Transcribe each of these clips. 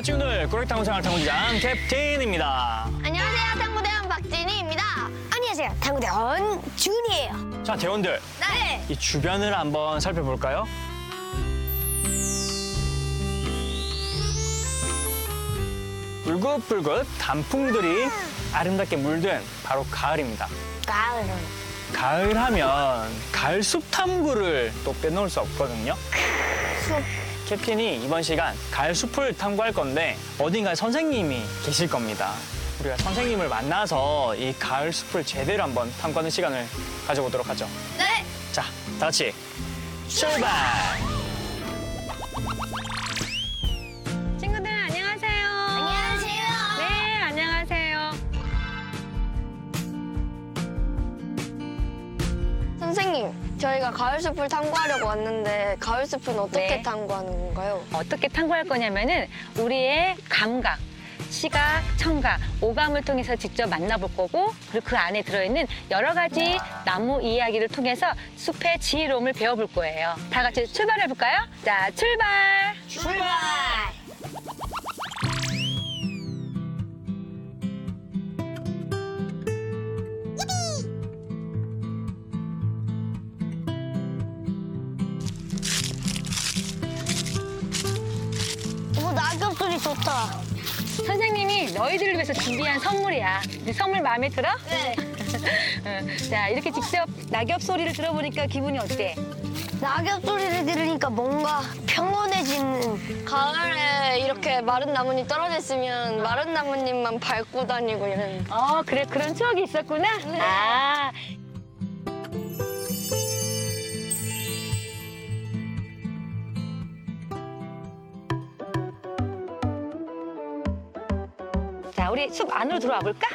안녕 친구들 꾸락탕 생활 탐구장 캡틴입니다 안녕하세요. 탐구대원 박진희입니다. 안녕하세요. 탐구대원 준이에요. 자 대원들 네. 이 주변을 한번 살펴볼까요? 불긋불긋 단풍들이 아름답게 물든 바로 가을입니다 가을은 가을 하면 가을 숲 탐구를 또 빼놓을 수 없거든요 숲. 캡틴이 이번 시간 가을 숲을 탐구할 건데 어딘가에 선생님이 계실 겁니다. 우리가 선생님을 만나서 이 가을 숲을 제대로 한번 탐구하는 시간을 가져보도록 하죠. 네. 자, 다 같이 출발! 친구들 안녕하세요. 안녕하세요. 네, 안녕하세요. 선생님, 저희가 가을 숲을 탐구하려고 왔는데 가을 숲은 어떻게 네. 탐구하는 건가요? 어떻게 탐구할 거냐면은 우리의 감각, 시각, 청각, 오감을 통해서 직접 만나볼 거고 그리고 그 안에 들어있는 여러 가지 나무 이야기를 통해서 숲의 지혜로움을 배워볼 거예요. 다 같이 출발해 볼까요? 자, 출발! 출발. 오, 낙엽 소리 좋다. 선생님이 너희들을 위해서 준비한 선물이야. 네 선물 마음에 들어? 네. 응. 자, 이렇게 직접 낙엽 소리를 들어보니까 기분이 어때? 낙엽 소리를 들으니까 뭔가 평온해지는 가을에 이렇게 마른 나뭇잎 떨어져 있으면 마른 나뭇잎만 밟고 다니고 이런 어, 그래, 그런 추억이 있었구나? 아. 숲 안으로 들어와 볼까?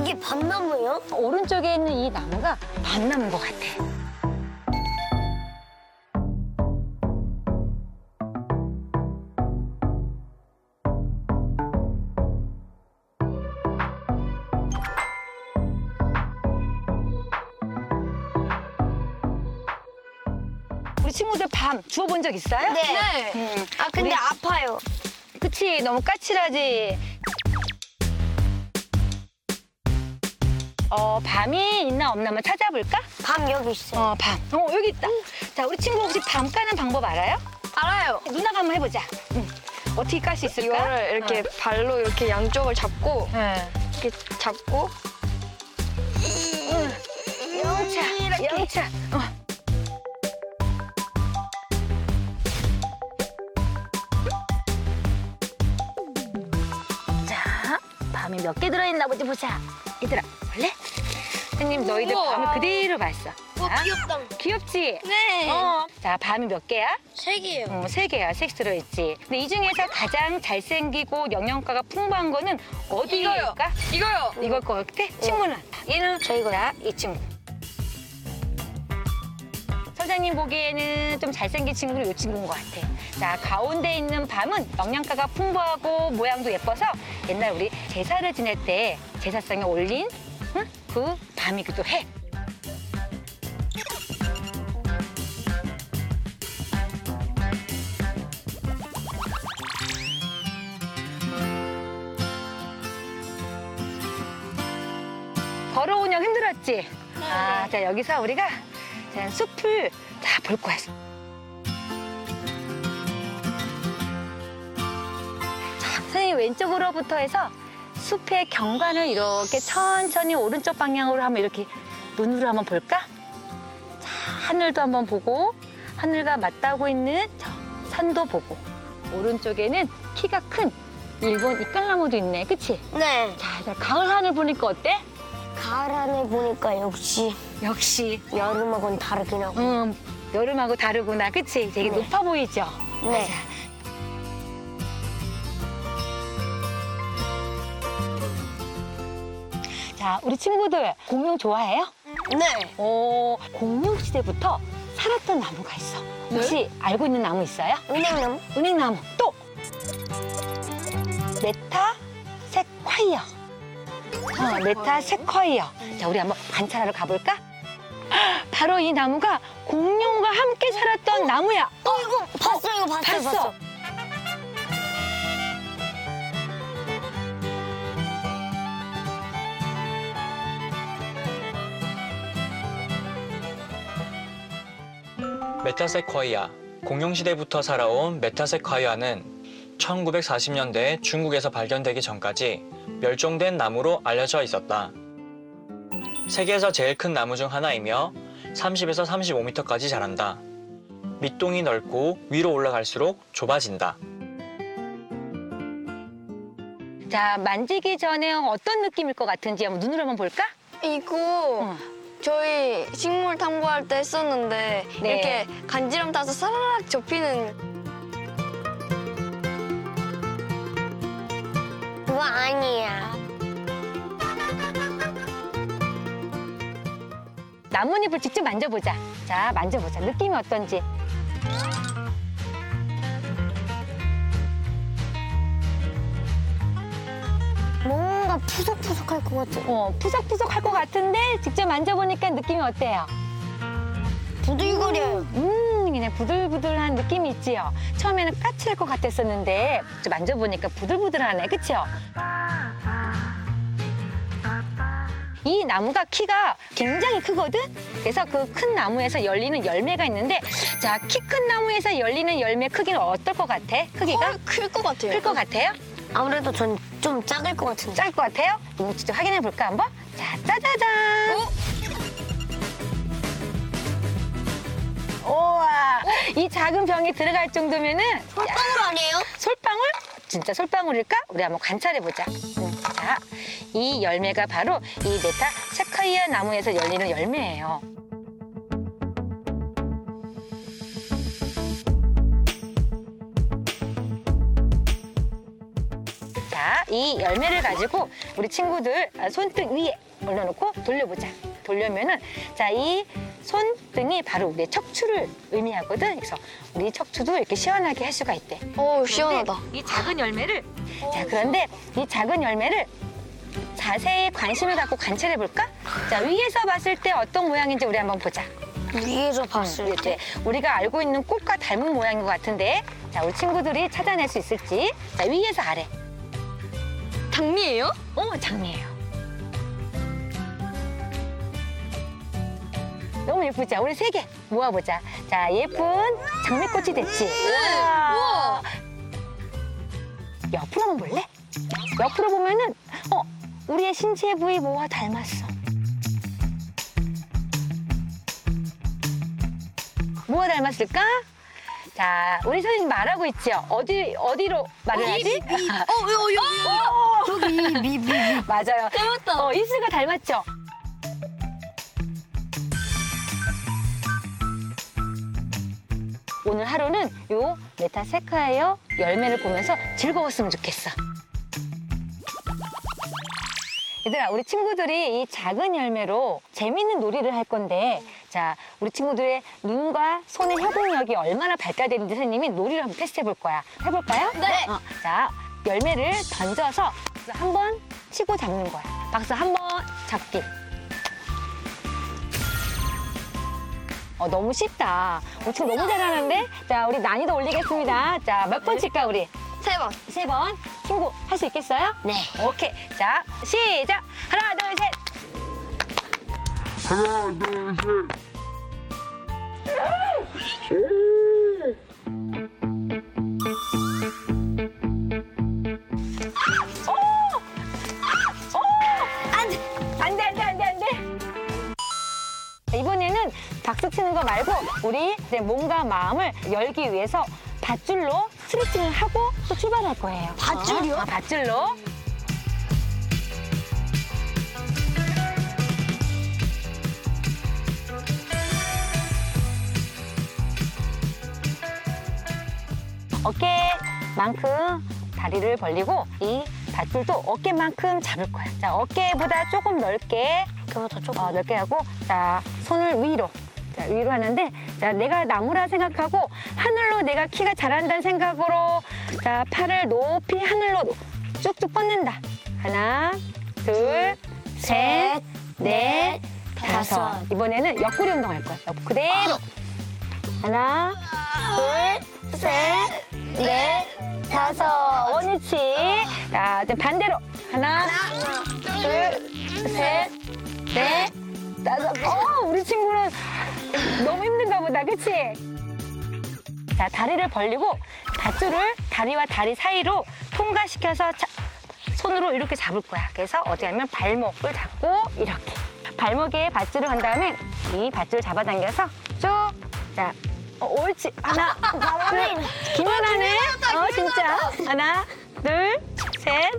이게 밤나무예요? 오른쪽에 있는 이 나무가 밤나무인 것 같아. 우리 친구들 밤 주워본 적 있어요? 네. 음, 아 근데 우리- 아파요. 그치, 너무 까칠하지. 어, 밤이 있나 없나 한번 찾아볼까? 밤 여기 있어요. 어, 밤. 어, 여기 있다. 자, 우리 친구 혹시 밤 까는 방법 알아요? 알아요. 누나가 한번 해보자. 응. 어떻게 깔 수 있을까? 이거를 이렇게 발로 이렇게 양쪽을 잡고 응. 이렇게 잡고 영차, 영차. 어. 자, 밤이 몇 개 들어있나 보지 보자. 얘들아, 볼래? 선생님, 너희들 우와. 밤을 그대로 봤어. 와 자, 귀엽다. 귀엽지? 네. 어. 자, 밤이 몇 개야? 세 개요. 어, 세 개야. 색 들어있지. 근데 이 중에서 가장 잘생기고 영양가가 풍부한 거는 어디일까? 이거요. 이걸 것 같아? 친구는? 얘는 저희가 이 친구. 선생님 보기에는 좀 잘생긴 친구는 이 친구인 것 같아. 자, 가운데 있는 밤은 영양가가 풍부하고 모양도 예뻐서 옛날 우리 제사를 지낼 때 제사상에 올린 응? 그 밤이기도 해. 걸어오냐 힘들었지? 아, 자, 여기서 우리가 자, 숲을 다 볼 거야. 자, 선생님 왼쪽으로부터 해서 숲의 경관을 이렇게 천천히 오른쪽 방향으로 한번 이렇게 눈으로 한번 볼까? 자, 하늘도 한번 보고 하늘과 맞닿고 있는 저 산도 보고 오른쪽에는 키가 큰 일본 이깔나무도 있네, 그치? 네. 자, 자, 가을 하늘 보니까 어때? 가을 하늘 보니까 역시 역시 여름하고는 다르긴 하고. 음, 여름하고 다르구나. 그치? 되게 네. 높아 보이죠? 네. 자, 우리 친구들 공룡 좋아해요? 네. 어, 공룡 시대부터 살았던 나무가 있어. 혹시 알고 있는 나무 있어요? 은행나무? 은행나무. 또 메타 세콰이어. 어, 메타 세콰이어. 자, 우리 한번 관찰하러 가볼까? 바로 이 나무가 공룡과 함께 살았던 나무야. 어, 이거 봤어, 이거 봤어, 봤어. 봤어. 메타세콰이아. 공룡시대부터 살아온 메타세콰이아는 1940년대 중국에서 발견되기 전까지 멸종된 나무로 알려져 있었다. 세계에서 제일 큰 나무 중 하나이며 30에서 35m까지 자란다. 밑동이 넓고 위로 올라갈수록 좁아진다. 자, 만지기 전에 어떤 느낌일 것 같은지 한번 눈으로 한번 볼까? 이거 어. 저희 식물 탐구할 때 했었는데 네. 이렇게 간지럼 타서 사라락 접히는 그거 아니야. 나뭇잎을 직접 만져보자. 자, 만져보자. 느낌이 어떤지. 푸석푸석할 것 같아. 어, 푸석푸석 할 것 같은데 직접 만져보니까 느낌이 어때요? 부들거려요. 음, 그냥 부들부들한 느낌이 있지요. 처음에는 까칠할 것 같았었는데 좀 만져보니까 부들부들하네, 그치요? 이 나무가 키가 굉장히 크거든? 그래서 그 큰 나무에서 열리는 열매가 있는데 자, 키 큰 나무에서 열리는 열매 크기는 어떨 것 같아? 크기가? 클 것 같아요. 클 것 같아요? 아무래도 전 좀 작을 것 같은데. 작을 것 같아요? 이거 직접 확인해 볼까 한번? 자, 짜자잔! 우와, 이 작은 병에 들어갈 정도면은 솔방울 아니에요? 솔방울? 진짜 솔방울일까? 우리 한번 관찰해 보자. 자, 이 열매가 바로 이 메타 세카이아 나무에서 열리는 열매예요. 이 열매를 가지고 우리 친구들 아, 손등 위에 올려놓고 돌려보자. 돌려면은 자, 이 손등이 바로 우리의 척추를 의미하거든. 그래서 우리 척추도 이렇게 시원하게 할 수가 있대. 어 시원하다. 이 작은 열매를 자 그런데 이 작은 열매를 자세히 관심을 갖고 관찰해 볼까? 자 위에서 봤을 때 어떤 모양인지 우리 한번 보자. 위에서 봤을 이제 우리가 알고 있는 꽃과 닮은 모양인 것 같은데 자 우리 친구들이 찾아낼 수 있을지 자 위에서 아래 장미예요? 어 장미예요. 너무 예쁘죠? 우리 세 개 모아보자. 자 예쁜 장미꽃이 됐지. 우와. 옆으로 한번 볼래? 옆으로 보면은 어 우리의 신체 부위 뭐와 닮았어. 뭐가 닮았을까? 자, 우리 선생님 말하고 있죠. 어디 어디로 말을 하지? 어 여기 여기 저기 미 미 미. 맞아요. 닮았다. 어, 이스가 닮았죠. 오늘 하루는 요 메타세콰이어 열매를 보면서 즐거웠으면 좋겠어. 얘들아, 우리 친구들이 이 작은 열매로 재밌는 놀이를 할 건데, 자, 우리 친구들의 눈과 손의 협응력이 얼마나 발달되는지 선생님이 놀이를 한번 테스트 해볼 거야. 해볼까요? 네. 어, 자, 열매를 던져서 한 번 치고 잡는 거야. 박수 한 번 잡기. 어, 너무 쉽다. 우리 친구 너무 잘하는데? 자, 우리 난이도 올리겠습니다. 자, 몇 번 칠까, 우리? 세 번. 세 번. 친구, 할 수 있겠어요? 네. 오케이. 자, 시작. 하나, 둘, 셋. 안 돼, 안 돼, 안 돼, 안 돼, 안 돼. 이번에는 박수 치는 거 말고 우리 이제 몸과 마음을 열기 위해서 밧줄로 스트레칭을 하고 또 출발할 거예요. 밧줄이요? 어, 어, 밧줄로. 어깨만큼 다리를 벌리고 이 밧줄도 어깨만큼 잡을 거야. 자, 어깨보다 조금 넓게 그거보다 조금. 어, 넓게 하고 자 손을 위로. 자 위로 하는데 자 내가 나무라 생각하고 하늘로 내가 키가 자란다는 생각으로 자 팔을 높이 하늘로 쭉쭉 뻗는다. 하나 둘셋넷 다섯. 이번에는 옆구리 운동할 거야. 옆 그대로. 하나 넷, 다섯. 원위치. 자 이제 반대로. 하나 둘 셋 넷 다섯. 어 우리 친구는 너무 힘든가 보다. 그치? 자 다리를 벌리고 밧줄을 다리와 다리 사이로 통과시켜서 자- 손으로 이렇게 잡을 거야. 그래서 어디 하면 발목을 잡고 이렇게. 발목에 밧줄을 한 다음에 이 밧줄을 잡아당겨서 쭉 자 어, 옳지. 하나 둘. 기만하네. 어 진짜. 하나 둘 셋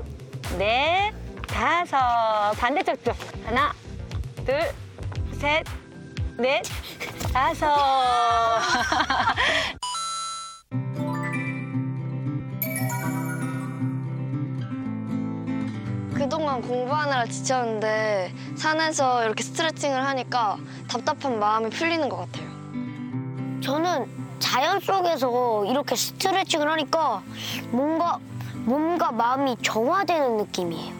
넷 다섯. 반대쪽도 하나 둘 셋 넷 다섯. 그동안 공부하느라 지쳤는데 산에서 이렇게 스트레칭을 하니까 답답한 마음이 풀리는 것 같아요. 저는 자연 속에서 이렇게 스트레칭을 하니까 뭔가 몸과 마음이 정화되는 느낌이에요.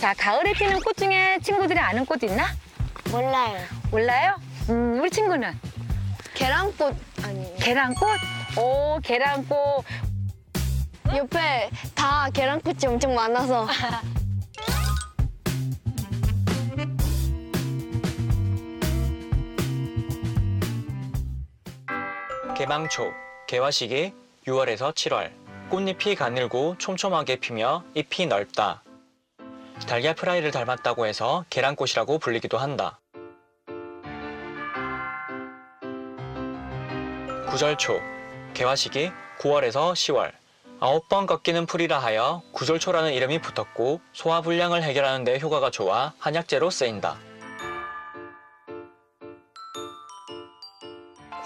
자 가을에 피는 꽃 중에 친구들이 아는 꽃 있나 몰라요. 몰라요 음 우리 친구는 계란꽃 아니에요. 계란꽃 오 계란꽃 옆에 다 계란꽃이 엄청 많아서 개방초, 개화식이 6월에서 7월. 꽃잎이 가늘고 촘촘하게 피며 잎이 넓다. 달걀 프라이를 닮았다고 해서 계란꽃이라고 불리기도 한다. 구절초, 개화식이 9월에서 10월. 아홉 번 꺾이는 풀이라 하여 구절초라는 이름이 붙었고 소화불량을 해결하는 데 효과가 좋아 한약재로 쓰인다.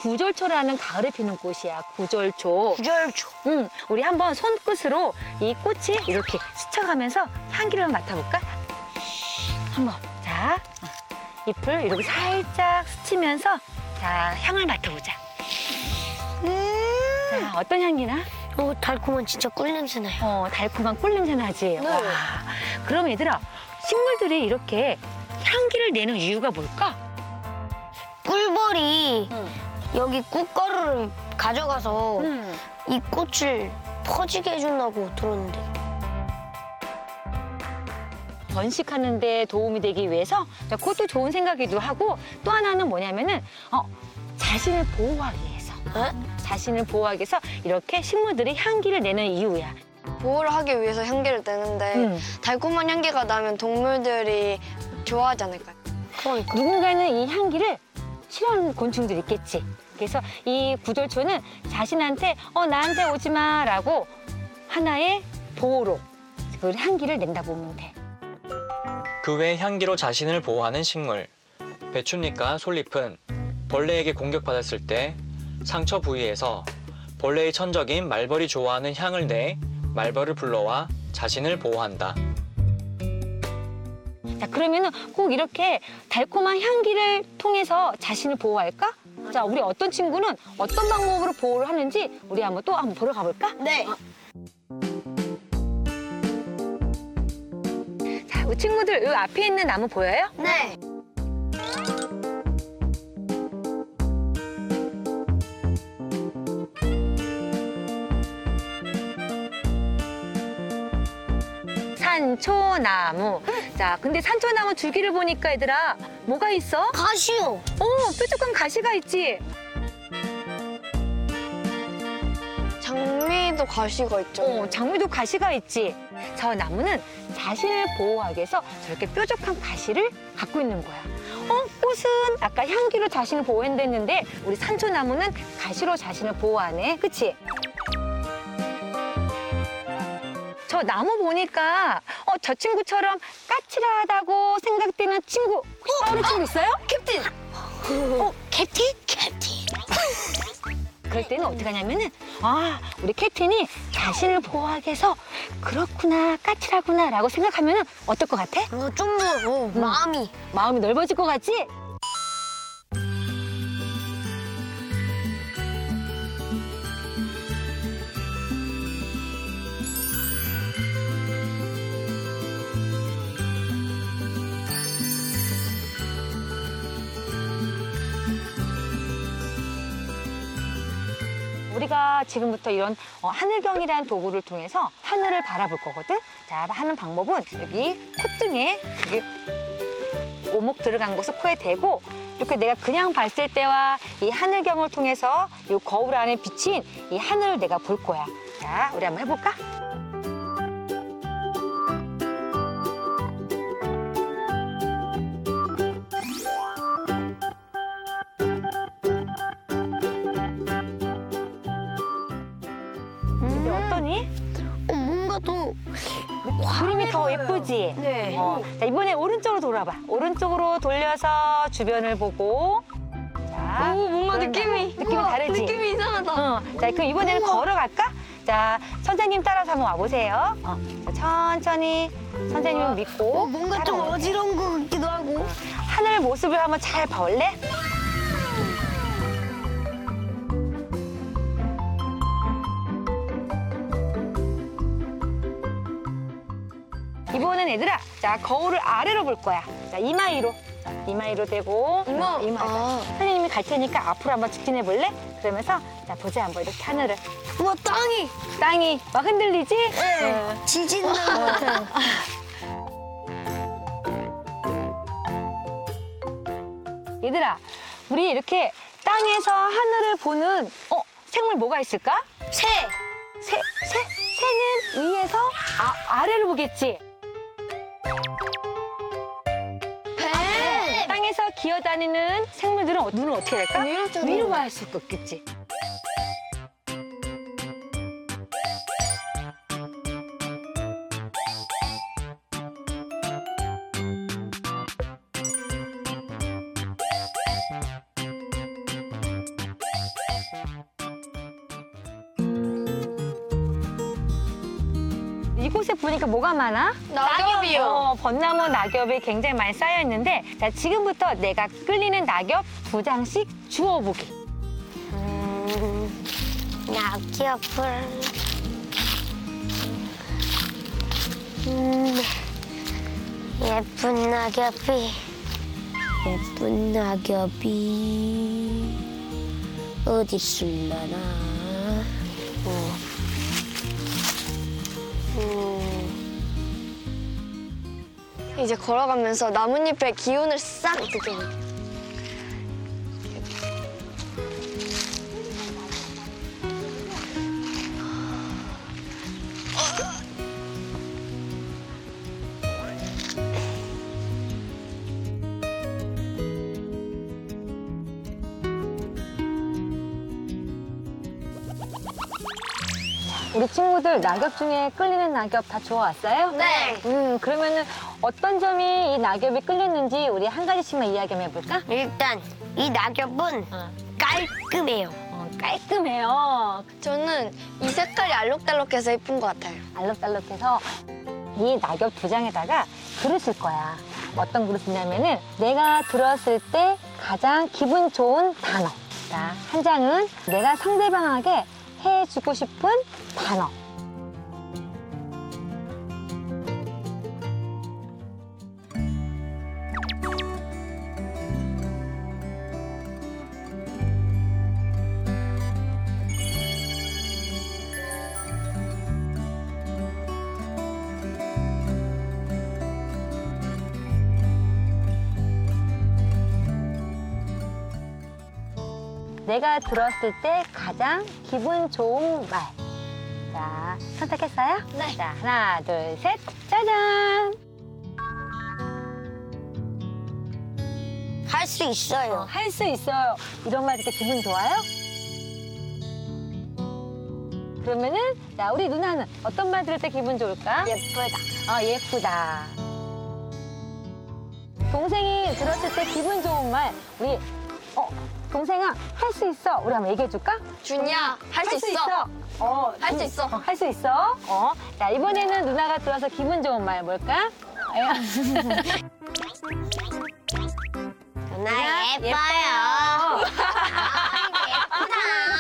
구절초라는 가을에 피는 꽃이야 구절초 구절초. 응, 우리 한번 손끝으로 이 꽃이 이렇게 스쳐가면서 향기를 맡아볼까? 한번. 자, 어, 잎을 이렇게 살짝 스치면서 자, 향을 맡아보자. 자, 어떤 향기나? 어, 달콤한 진짜 꿀 냄새 나요. 어, 달콤한 꿀 냄새 나지? 와, 그럼 얘들아, 식물들이 이렇게 향기를 내는 이유가 뭘까? 꿀벌이 응. 여기 꽃가루를 가져가서 음. 이 꽃을 퍼지게 해준다고 들었는데. 번식하는 데 도움이 되기 위해서 자, 그것도 좋은 생각이기도 하고 또 하나는 뭐냐면은 어, 자신을 보호하기 위해서 어? 자신을 보호하기 위해서 이렇게 식물들이 향기를 내는 이유야. 보호를 하기 위해서 향기를 내는데 음. 달콤한 향기가 나면 동물들이 좋아하지 않을까요? 그러니까. 누군가는 이 향기를 싫어하는 곤충들이 있겠지. 그래서 이 구절초는 자신한테 어 나한테 오지 마라고 하나의 보호로 그 향기를 낸다 보면 돼. 그 외 향기로 자신을 보호하는 식물. 배춧잎과 솔잎은 벌레에게 공격받았을 때 상처 부위에서 벌레의 천적인 말벌이 좋아하는 향을 내 말벌을 불러와 자신을 보호한다. 자, 그러면은 꼭 이렇게 달콤한 향기를 통해서 자신을 보호할까? 자, 우리 어떤 친구는 어떤 방법으로 보호를 하는지 우리 한번 또 한번 보러 가볼까? 네. 자, 우리 친구들 이 앞에 있는 나무 보여요? 네. 산초나무. 자, 근데 산초나무 줄기를 보니까 얘들아 뭐가 있어? 가시오. 어, 뾰족한 가시가 있지. 장미도 가시가 있죠. 어, 장미도 가시가 있지. 저 나무는 자신을 보호하기 위해서 저렇게 뾰족한 가시를 갖고 있는 거야. 어, 꽃은 아까 향기로 자신을 보호한댔는데 우리 산초나무는 가시로 자신을 보호하네. 그치? 저 나무 보니까 어, 저 친구처럼 까칠하다고 생각되는 친구 떠오르는 친구 있어요? 캡틴. 어, 캡틴? 캡틴. 그럴 때는 어떻게 하냐면은 아 우리 캡틴이 자신을 보호하기 위해서 그렇구나 까칠하구나 라고 생각하면은 어떨 것 같아? 어, 좀 더, 어, 마음이. 마음이 넓어질 것 같지? 우리가 지금부터 이런 어, 하늘경이라는 도구를 통해서 하늘을 바라볼 거거든. 자, 하는 방법은 여기 콧등에 여기 오목 들어간 곳을 코에 대고 이렇게 내가 그냥 봤을 때와 이 하늘경을 통해서 이 거울 안에 비친 이 하늘을 내가 볼 거야. 자, 우리 한번 해볼까? 예쁘지? 네. 어, 자, 이번에 오른쪽으로 돌아봐. 오른쪽으로 돌려서 주변을 보고. 자, 오, 뭔가 그런 느낌이. 느낌이 우와, 다르지? 느낌이 이상하다. 어, 자, 그럼 이번에는 걸어갈까? 자, 선생님 따라서 한번 와보세요. 어, 자, 천천히 선생님을 믿고. 어, 뭔가 좀 따라오세요. 어지러운 것 같기도 하고. 하늘 모습을 한번 잘 볼래? 이번엔 얘들아, 자 거울을 아래로 볼 거야. 자 이마 위로, 자, 이마 위로 대고 이마? 어, 이마. 아. 선생님이 갈 테니까 앞으로 한번 직진해 볼래? 그러면서 자 보자 한번 이렇게 하늘을. 우와, 땅이. 땅이 막 흔들리지? 네. 어. 것 같아요. 얘들아, 우리 이렇게 땅에서 하늘을 보는 어 생물 뭐가 있을까? 새. 새, 새, 새는 위에서 아, 아래를 보겠지. 기어다니는 생물들은 어- 눈은 어떻게 될까? 위로 봐야 수 있겠지. 이곳에 보니까 뭐가 많아? 낙엽이요. 어, 벚나무 낙엽이 굉장히 많이 쌓여 있는데 자 지금부터 내가 끌리는 낙엽 두 장씩 주워보기. 음, 낙엽을. 음, 예쁜 낙엽이. 예쁜 낙엽이. 어디 있을라나. 이제 걸어가면서 나뭇잎의 기운을 싹 느껴볼게요. 우리 친구들 낙엽 중에 끌리는 낙엽 다 주워왔어요? 네. 음 그러면은 어떤 점이 이 낙엽이 끌렸는지 우리 한 가지씩만 이야기 한번 해볼까? 일단, 이 낙엽은 어. 깔끔해요. 어, 깔끔해요. 저는 이 색깔이 알록달록해서 예쁜 것 같아요. 알록달록해서 이 낙엽 두 장에다가 글을 거야. 어떤 글을 쓰냐면은 내가 들었을 때 가장 기분 좋은 단어. 자, 한 장은 내가 상대방에게 해주고 싶은 단어. 내가 들었을 때 가장 기분 좋은 말. 자, 선택했어요? 네. 자, 하나, 둘, 셋, 짜잔! 할 수 있어요. 할 수 있어요. 이런 말 듣게 기분 좋아요? 그러면은 자 우리 누나는 어떤 말 들을 때 기분 좋을까? 예쁘다. 어 예쁘다. 동생이 들었을 때 기분 좋은 말 우리 어 동생아 할 수 있어 우리 한번 얘기해 줄까? 준이야, 할 수 있어. 어, 할수 있어. 할 수 있어. 어. 자, 이번에는 누나가 들어서 기분 좋은 말 뭘까? 누나 예뻐요.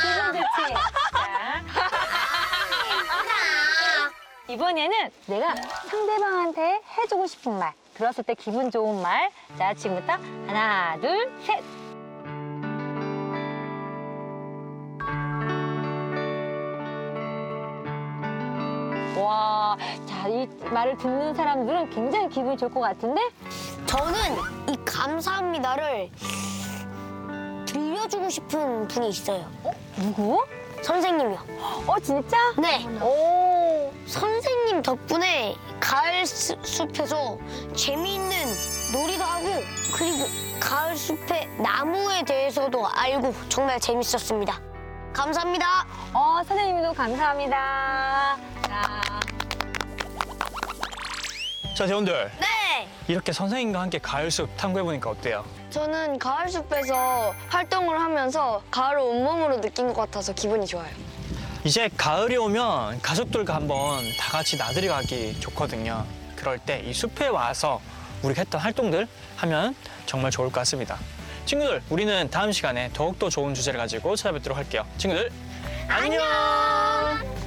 기분 좋지? 자. 이번에는 내가 상대방한테 해주고 싶은 말, 들었을 때 기분 좋은 말. 자, 지금부터 하나, 둘, 셋. 자, 이 말을 듣는 사람들은 굉장히 기분이 좋을 것 같은데? 저는 이 감사합니다를 들려주고 싶은 분이 있어요. 누구? 선생님이요. 어, 진짜? 네. 오. 선생님 덕분에 가을 수- 숲에서 재미있는 놀이도 하고 그리고 가을 숲의 나무에 대해서도 알고 정말 재밌었습니다. 감사합니다. 어, 선생님도 감사합니다. 자, 자, 대원들. 네. 이렇게 선생님과 함께 가을 숲 탐구해보니까 어때요? 저는 가을 숲에서 활동을 하면서 가을을 온몸으로 느낀 것 같아서 기분이 좋아요. 이제 가을이 오면 가족들과 한번 다 같이 나들이 가기 좋거든요. 그럴 때 이 숲에 와서 우리가 했던 활동들 하면 정말 좋을 것 같습니다. 친구들, 우리는 다음 시간에 더욱더 좋은 주제를 가지고 찾아뵙도록 할게요. 친구들, 안녕!